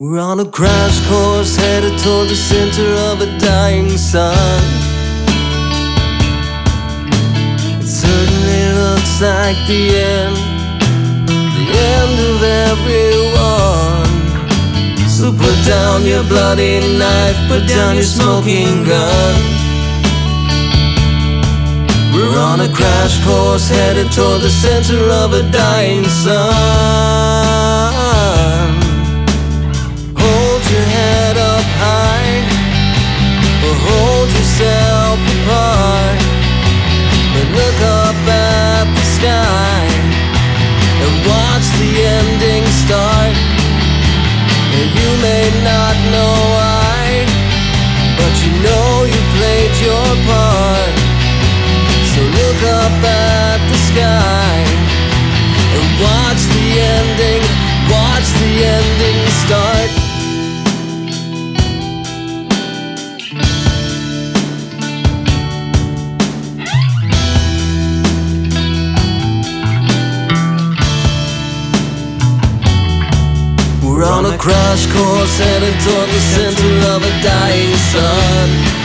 We're on a crash course headed toward the center of a dying sun. It certainly looks like the end, the end of everyone. So put down your bloody knife, put down your smoking gun. We're on a crash course headed toward the center of a dying sun. Your part. So look up at the sky and watch the ending, watch the ending start. We're on a crash course headed toward the center of a dying sun.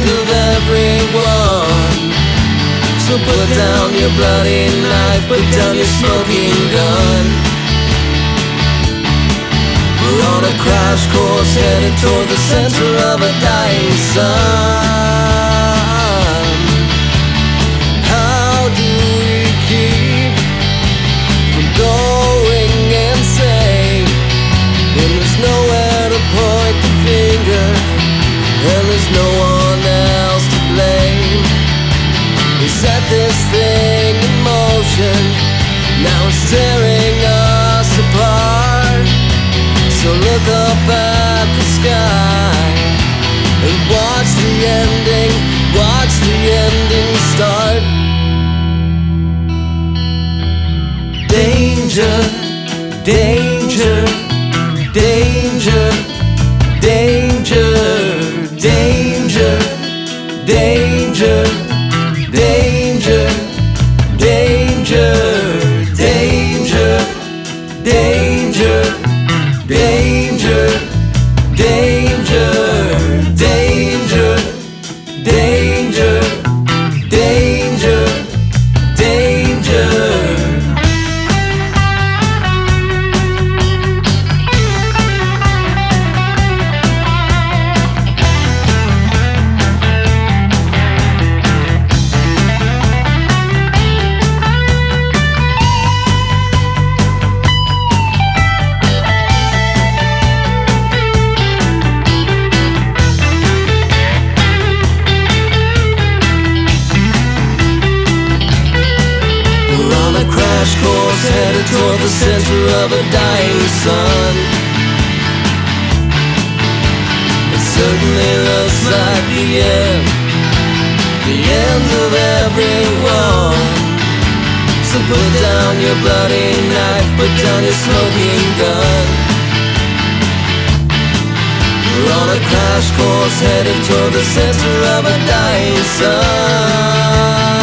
End of everyone. So put down your bloody knife, put down your smoking gun. We're on a crash course headed toward the center of a dying sun. Look up at the sky and watch the ending, watch the ending start. Danger, danger, danger, crash course headed toward the center of a dying sun. It certainly looks like the end, the end of everyone. So put down your bloody knife, put down your smoking gun. We're on a crash course headed toward the center of a dying sun.